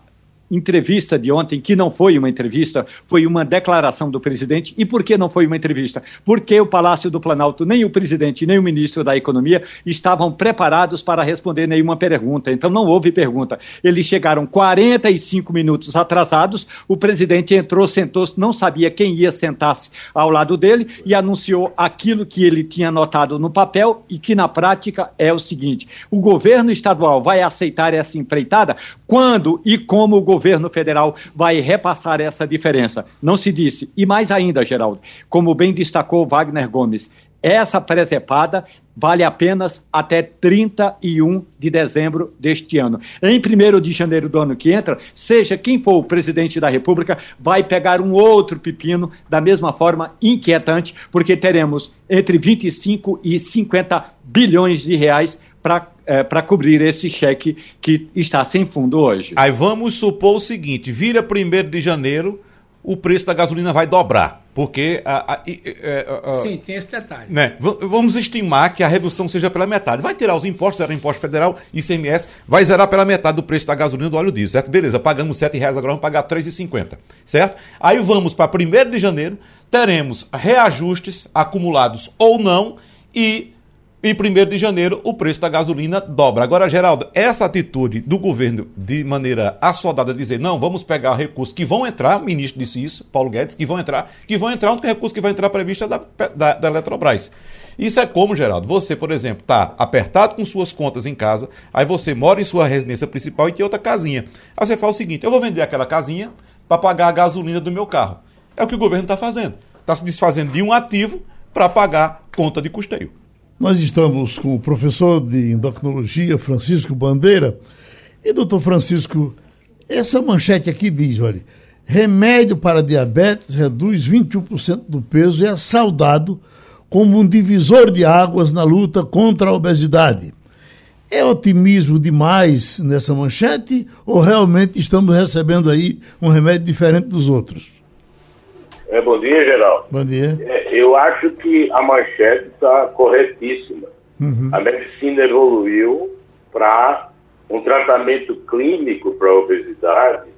entrevista de ontem, que não foi uma entrevista, foi uma declaração do presidente. E por que não foi uma entrevista? Porque o Palácio do Planalto, nem o presidente, nem o ministro da Economia estavam preparados para responder nenhuma pergunta. Então não houve pergunta. Eles chegaram 45 minutos atrasados, o presidente entrou, sentou-se, não sabia quem ia sentar-se ao lado dele e anunciou aquilo que ele tinha anotado no papel e que na prática é o seguinte: o governo estadual vai aceitar essa empreitada quando e como o governo governo federal vai repassar essa diferença. Não se disse. E mais ainda, Geraldo, como bem destacou Wagner Gomes, essa presepada vale apenas até 31 de dezembro deste ano. Em 1 de janeiro do ano que entra, seja quem for o presidente da República, vai pegar um outro pepino da mesma forma inquietante, porque teremos entre 25 e 50 bilhões de reais para é, para cobrir esse cheque que está sem fundo hoje. Aí vamos supor o seguinte: vira 1 de janeiro, o preço da gasolina vai dobrar. Porque. A, a, a, a, Sim, tem esse detalhe. Né? Vamos estimar que a redução seja pela metade. Vai tirar os impostos, zerar imposto federal, ICMS, vai zerar pela metade do preço da gasolina do óleo diesel, certo? Beleza, pagamos R$ reais agora vamos pagar R$ 3,50, certo? Aí vamos para 1 de janeiro, teremos reajustes acumulados ou não e em 1 de janeiro, o preço da gasolina dobra. Agora, Geraldo, essa atitude do governo de maneira assodada dizer, não, vamos pegar recursos que vão entrar, o ministro disse isso, Paulo Guedes, que vão entrar, que vão entrar, o recurso que vai entrar previsto é da, da, da Eletrobras. Isso é como, Geraldo, você, por exemplo, está apertado com suas contas em casa, aí você mora em sua residência principal e tem outra casinha. Aí você fala o seguinte, eu vou vender aquela casinha para pagar a gasolina do meu carro. É o que o governo está fazendo. Está se desfazendo de um ativo para pagar conta de custeio. Nós estamos com o professor de endocrinologia, Francisco Bandeira. E, doutor Francisco, essa manchete aqui diz: olha, remédio para diabetes reduz 21% do peso e é saudado como um divisor de águas na luta contra a obesidade. É otimismo demais nessa manchete ou realmente estamos recebendo aí um remédio diferente dos outros? É, bom dia, Geraldo. Bom dia. É, eu acho que a manchete está corretíssima. Uhum. A medicina evoluiu para um tratamento clínico para a obesidade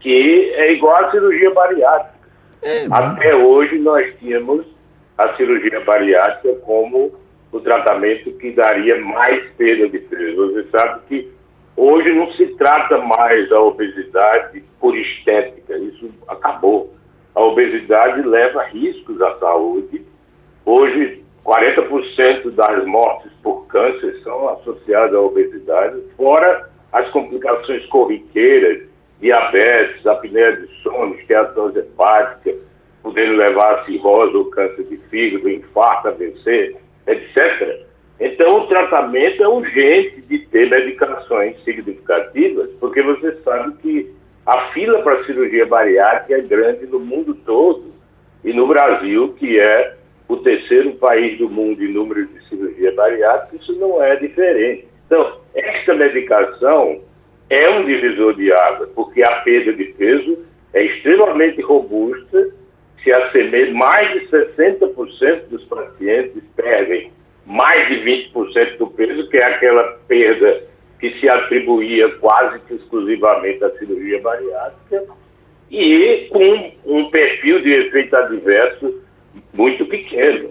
que é igual à cirurgia bariátrica. É, Até hoje nós tínhamos a cirurgia bariátrica como o tratamento que daria mais perda de peso. Você sabe que hoje não se trata mais a obesidade por estética, isso acabou a obesidade leva riscos à saúde. Hoje, 40% das mortes por câncer são associadas à obesidade, fora as complicações corriqueiras, diabetes, apneia de sono, esteatose hepática, podendo levar a cirrose ou câncer de fígado, infarto, AVC, etc. Então, o tratamento é urgente de ter medicações significativas, porque você sabe que a fila para cirurgia bariátrica é grande no mundo todo e no Brasil, que é o terceiro país do mundo em número de cirurgia bariátrica, isso não é diferente. Então, esta medicação é um divisor de água, porque a perda de peso é extremamente robusta, se assemelha, mais de 60% dos pacientes perdem mais de 20% do peso, que é aquela perda que se atribuía quase que exclusivamente à cirurgia bariátrica, e com um perfil de efeito adverso muito pequeno.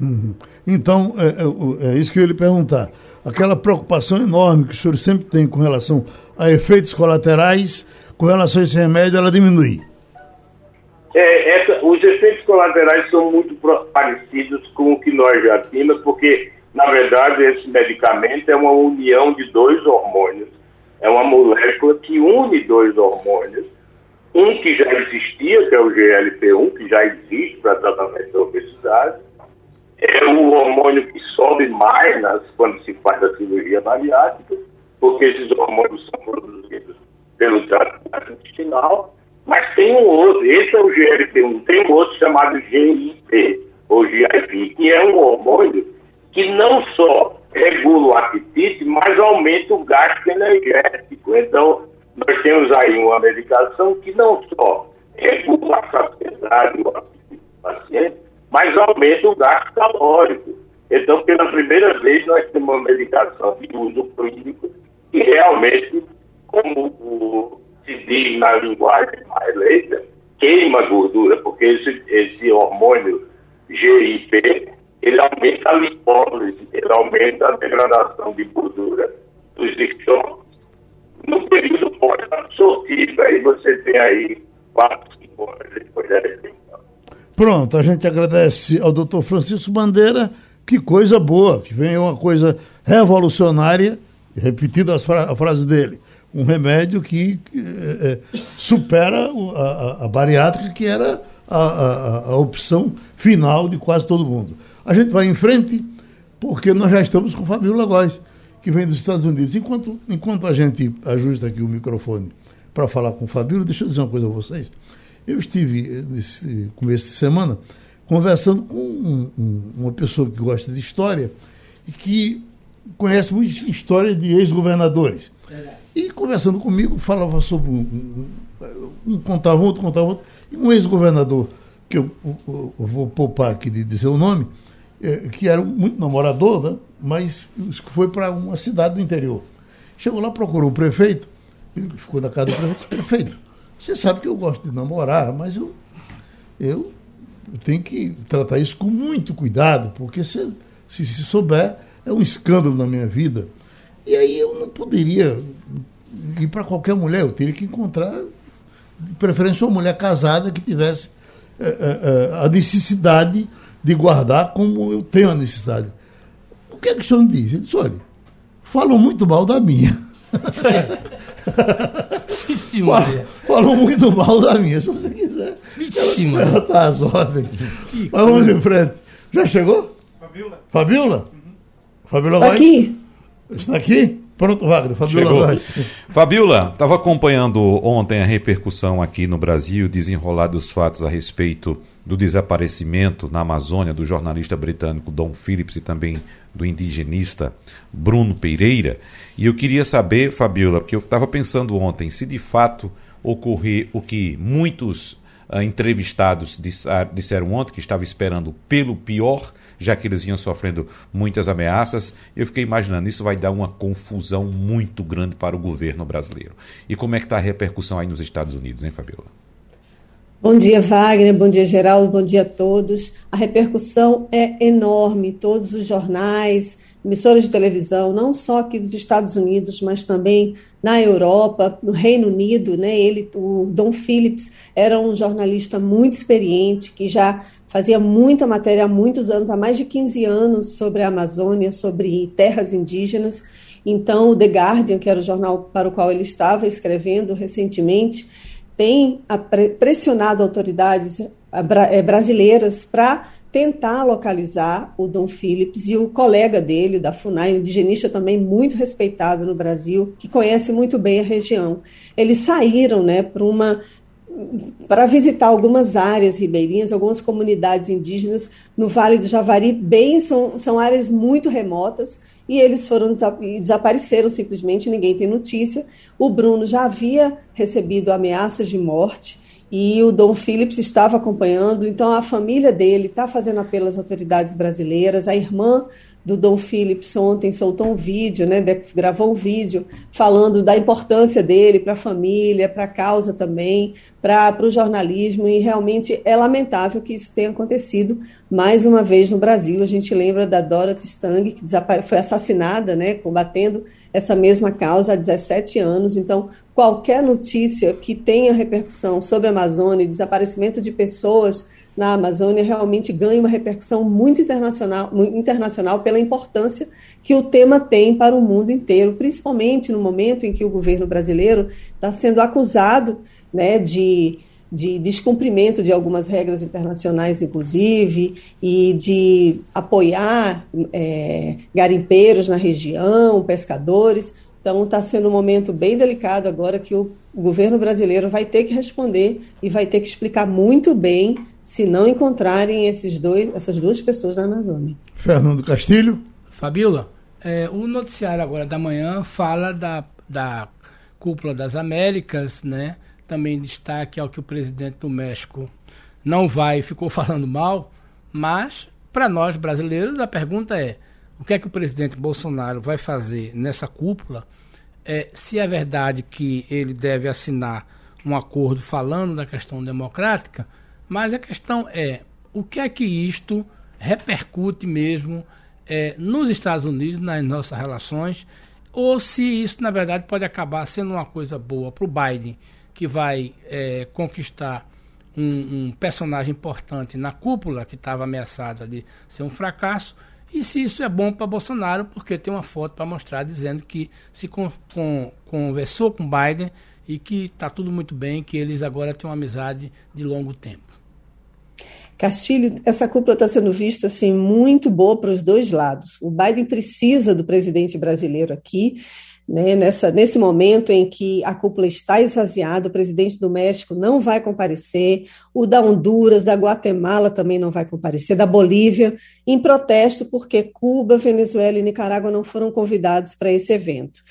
Uhum. Então, é, é, é, isso que eu ia lhe perguntar. Aquela preocupação enorme que o senhor sempre tem com relação a efeitos colaterais, com relação a esse remédio, ela diminui. É, essa, os efeitos colaterais são muito parecidos com o que nós já tínhamos, porque na verdade, esse medicamento é uma união de dois hormônios. É uma molécula que une dois hormônios. Um que já existia, que é o GLP-1, que já existe para tratamento da obesidade. É o hormônio que sobe mais nas, quando se faz a cirurgia bariátrica, porque esses hormônios são produzidos pelo trato intestinal. Mas tem um outro, esse é o GLP-1, tem um outro chamado GIP, ou GIP, que é um hormônio que não só regula o apetite, mas aumenta o gasto energético. Então, nós temos aí uma medicação que não só regula a saciedade, o apetite do paciente, mas aumenta o gasto calórico. Então, pela primeira vez, nós temos uma medicação de uso clínico que realmente, como o, se diz na linguagem mais leiga, queima gordura, porque esse, esse hormônio GIP ele aumenta a lipólise, ele aumenta a degradação de gordura dos estômagos. No período pós-absortivo, aí você tem aí quatro, cinco horas depois da refeição. Pronto, a gente agradece ao doutor Francisco Bandeira, que coisa boa, que vem uma coisa revolucionária, repetindo fra a frase dele, um remédio que é, é, supera a, a, a, bariátrica, que era a, a opção final de quase todo mundo. A gente vai em frente porque nós já estamos com o Fabíola Góes, que vem dos Estados Unidos. Enquanto, enquanto a gente ajusta aqui o microfone para falar com o Fabíola, deixa eu dizer uma coisa a vocês. Eu estive, eh, nesse começo de semana, conversando com um, um, uma pessoa que gosta de história e que conhece muito história de ex-governadores. E conversando comigo, falava sobre um, um, um contava outro, contava outro. Um ex-governador, que eu, eu, eu, vou poupar aqui de dizer o nome, que era muito namorador, né? mas foi para uma cidade do interior. Chegou lá, procurou o prefeito, ficou na casa do prefeito, disse, prefeito, você sabe que eu gosto de namorar, mas eu, eu tenho que tratar isso com muito cuidado, porque se, se, se souber, é um escândalo na minha vida. E aí eu não poderia ir para qualquer mulher, eu teria que encontrar, de preferência, uma mulher casada que tivesse é, é, a necessidade de guardar como eu tenho a necessidade. O que é que o senhor me diz? Ele disse, olha, falam muito mal da minha. falam, falam muito mal da minha, se você quiser. Vixe, ela está às ordens. Mas vamos em frente. Já chegou? Fabiola. Fabiola? Uhum. Fabiola vai? Aqui. Está aqui? Pronto, Wagner. Fabiola vai. Fabiola, estava acompanhando ontem a repercussão aqui no Brasil, desenrolar dos fatos a respeito do desaparecimento na Amazônia do jornalista britânico Don Phillips e também do indigenista Bruno Pereira. E eu queria saber, Fabiola, porque eu estava pensando ontem, se de fato ocorrer o que muitos uh, entrevistados disseram ontem, que estava esperando pelo pior, já que eles vinham sofrendo muitas ameaças. Eu fiquei imaginando, isso vai dar uma confusão muito grande para o governo brasileiro. E como é que está a repercussão aí nos Estados Unidos, hein, Fabiola? Bom dia, Wagner. Bom dia, Geraldo. Bom dia a todos. A repercussão é enorme. Todos os jornais, emissoras de televisão, não só aqui dos Estados Unidos, mas também na Europa, no Reino Unido, né? Ele, o Don Phillips, era um jornalista muito experiente que já fazia muita matéria há muitos anos, há mais de 15 anos, sobre a Amazônia, sobre terras indígenas. Então, o The Guardian, que era o jornal para o qual ele estava escrevendo recentemente, tem pressionado autoridades eh, brasileiras para tentar localizar o Dom Phillips e o colega dele, da FUNAI, um indigenista também muito respeitado no Brasil, que conhece muito bem a região. Eles saíram né, para uma para visitar algumas áreas ribeirinhas, algumas comunidades indígenas no Vale do Javari, bem são, são áreas muito remotas, e eles foram desapareceram simplesmente, ninguém tem notícia. O Bruno já havia recebido ameaças de morte e o Dom Phillips estava acompanhando, então a família dele está fazendo apelo às autoridades brasileiras, a irmã do Dom Phillips ontem soltou um vídeo, né, gravou um vídeo falando da importância dele para a família, para a causa também, para o jornalismo, e realmente é lamentável que isso tenha acontecido mais uma vez no Brasil. A gente lembra da Dorothy Stang, que foi assassinada, né, combatendo essa mesma causa há 17 anos, então qualquer notícia que tenha repercussão sobre a Amazônia e desaparecimento de pessoas na Amazônia realmente ganha uma repercussão muito internacional, muito internacional pela importância que o tema tem para o mundo inteiro, principalmente no momento em que o governo brasileiro está sendo acusado né, de, de descumprimento de algumas regras internacionais, inclusive, e de apoiar é, garimpeiros na região, pescadores. Então, está sendo um momento bem delicado agora que o governo brasileiro vai ter que responder e vai ter que explicar muito bem se não encontrarem esses dois, essas duas pessoas na Amazônia. Fernando Castilho. Fabiola, é, o noticiário agora da manhã fala da, da Cúpula das Américas, né? Também destaque ao que o presidente do México não vai, ficou falando mal, mas para nós brasileiros a pergunta é: o que é que o presidente Bolsonaro vai fazer nessa cúpula? É, se é verdade que ele deve assinar um acordo falando da questão democrática, mas a questão é o que é que isto repercute mesmo é, nos Estados Unidos, nas nossas relações, ou se isso, na verdade, pode acabar sendo uma coisa boa para o Biden, que vai é, conquistar um, um, personagem importante na cúpula, que estava ameaçada de ser um fracasso, e se isso é bom para Bolsonaro, porque tem uma foto para mostrar dizendo que se conversou com Biden e que está tudo muito bem, que eles agora têm uma amizade de longo tempo. Castilho, essa cúpula está sendo vista assim muito boa para os dois lados. O Biden precisa do presidente brasileiro aqui, né, nessa, nesse momento em que a cúpula está esvaziada, o presidente do México não vai comparecer, o da Honduras, da Guatemala também não vai comparecer, da Bolívia, em protesto porque Cuba, Venezuela e Nicarágua não foram convidados para esse evento.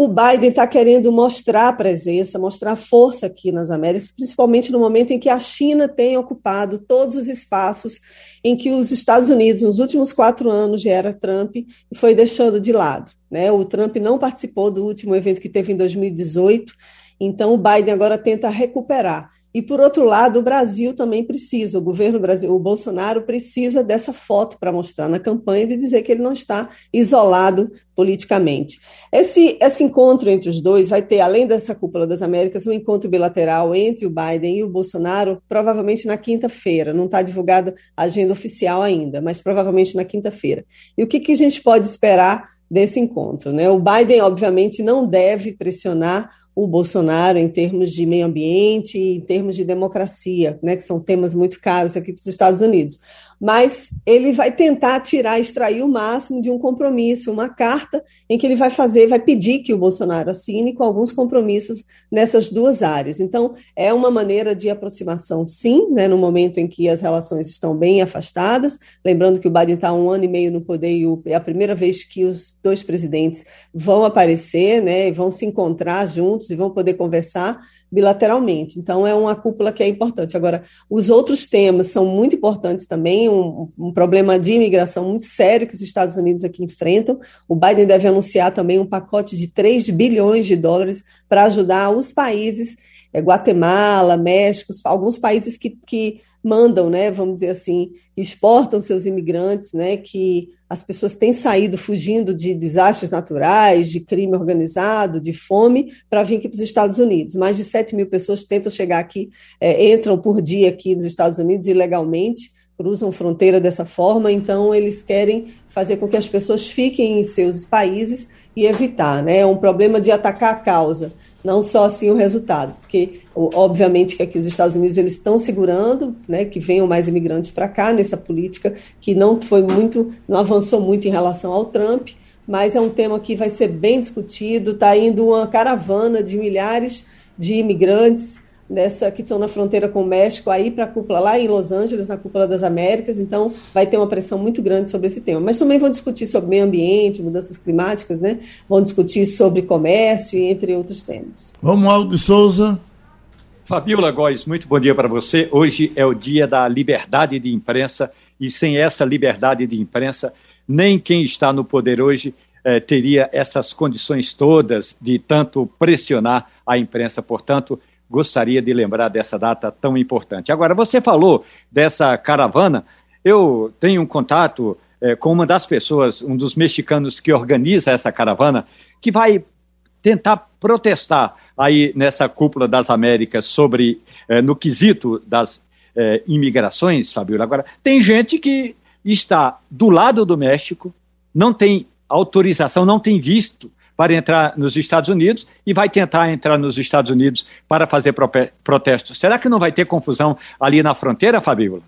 O Biden está querendo mostrar presença, mostrar força aqui nas Américas, principalmente no momento em que a China tem ocupado todos os espaços em que os Estados Unidos, nos últimos quatro anos de era Trump, foi deixando de lado. Né? O Trump não participou do último evento que teve em 2018, então o Biden agora tenta recuperar. E, por outro lado, o Brasil também precisa, o governo Brasil, o Bolsonaro precisa dessa foto para mostrar na campanha de dizer que ele não está isolado politicamente. Esse, esse encontro entre os dois vai ter, além dessa cúpula das Américas, um encontro bilateral entre o Biden e o Bolsonaro, provavelmente na quinta-feira. Não está divulgada a agenda oficial ainda, mas provavelmente na quinta-feira. E o que, que a gente pode esperar desse encontro? Né? O Biden, obviamente, não deve pressionar o Bolsonaro em termos de meio ambiente e em termos de democracia, né, que são temas muito caros aqui para os Estados Unidos mas ele vai tentar tirar, extrair o máximo de um compromisso, uma carta em que ele vai fazer, vai pedir que o Bolsonaro assine com alguns compromissos nessas duas áreas. Então, é uma maneira de aproximação, sim, né, no momento em que as relações estão bem afastadas. Lembrando que o Biden está um ano e meio no poder e é a primeira vez que os dois presidentes vão aparecer, né, vão se encontrar juntos e vão poder conversar bilateralmente. Então, é uma cúpula que é importante. Agora, os outros temas são muito importantes também, um, um, problema de imigração muito sério que os Estados Unidos aqui enfrentam. O Biden deve anunciar também um pacote de 3 bilhões de dólares para ajudar os países, é, Guatemala, México, alguns países que, que mandam, né, vamos dizer assim, exportam seus imigrantes, né, que as pessoas têm saído fugindo de desastres naturais, de crime organizado, de fome, para vir aqui para os Estados Unidos. Mais de 7 mil pessoas tentam chegar aqui, é, entram por dia aqui nos Estados Unidos ilegalmente, cruzam fronteira dessa forma, então eles querem fazer com que as pessoas fiquem em seus países e evitar, né? É um problema de atacar a causa não só assim o resultado, porque obviamente que aqui os Estados Unidos eles estão segurando, né, que venham mais imigrantes para cá nessa política que não foi muito, não avançou muito em relação ao Trump, mas é um tema que vai ser bem discutido, está indo uma caravana de milhares de imigrantes nessa que estão na fronteira com o México, aí para a cúpula lá em Los Angeles, na cúpula das Américas, então vai ter uma pressão muito grande sobre esse tema. Mas também vão discutir sobre meio ambiente, mudanças climáticas, né? Vão discutir sobre comércio e entre outros temas. Romualdo de Souza. Fabiola Góes, muito bom dia para você. Hoje é o dia da liberdade de imprensa e sem essa liberdade de imprensa, nem quem está no poder hoje eh, teria essas condições todas de tanto pressionar a imprensa. Portanto, gostaria de lembrar dessa data tão importante. Agora, você falou dessa caravana, eu tenho um contato é, com uma das pessoas, um dos mexicanos que organiza essa caravana, que vai tentar protestar aí nessa cúpula das Américas sobre, é, no quesito das é, imigrações, Fabiola. Agora, tem gente que está do lado do México, não tem autorização, não tem visto para entrar nos Estados Unidos e vai tentar entrar nos Estados Unidos para fazer protestos. Será que não vai ter confusão ali na fronteira, Fabíola?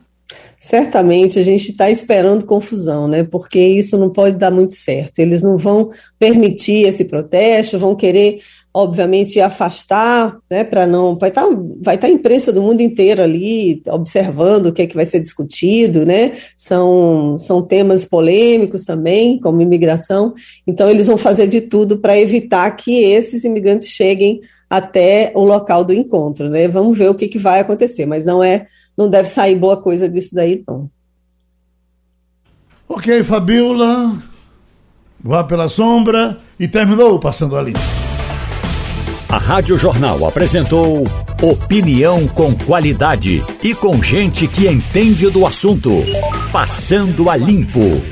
Certamente a gente está esperando confusão, né? Porque isso não pode dar muito certo. Eles não vão permitir esse protesto, vão querer obviamente afastar, né, para não vai estar tá, vai tá a imprensa do mundo inteiro ali observando o que é que vai ser discutido, né? São são temas polêmicos também, como imigração. Então eles vão fazer de tudo para evitar que esses imigrantes cheguem até o local do encontro, né? Vamos ver o que, que vai acontecer, mas não é não deve sair boa coisa disso daí não. Ok, Fabiola, vá pela sombra e terminou passando a linha. A Rádio Jornal apresentou opinião com qualidade e com gente que entende do assunto. Passando a limpo.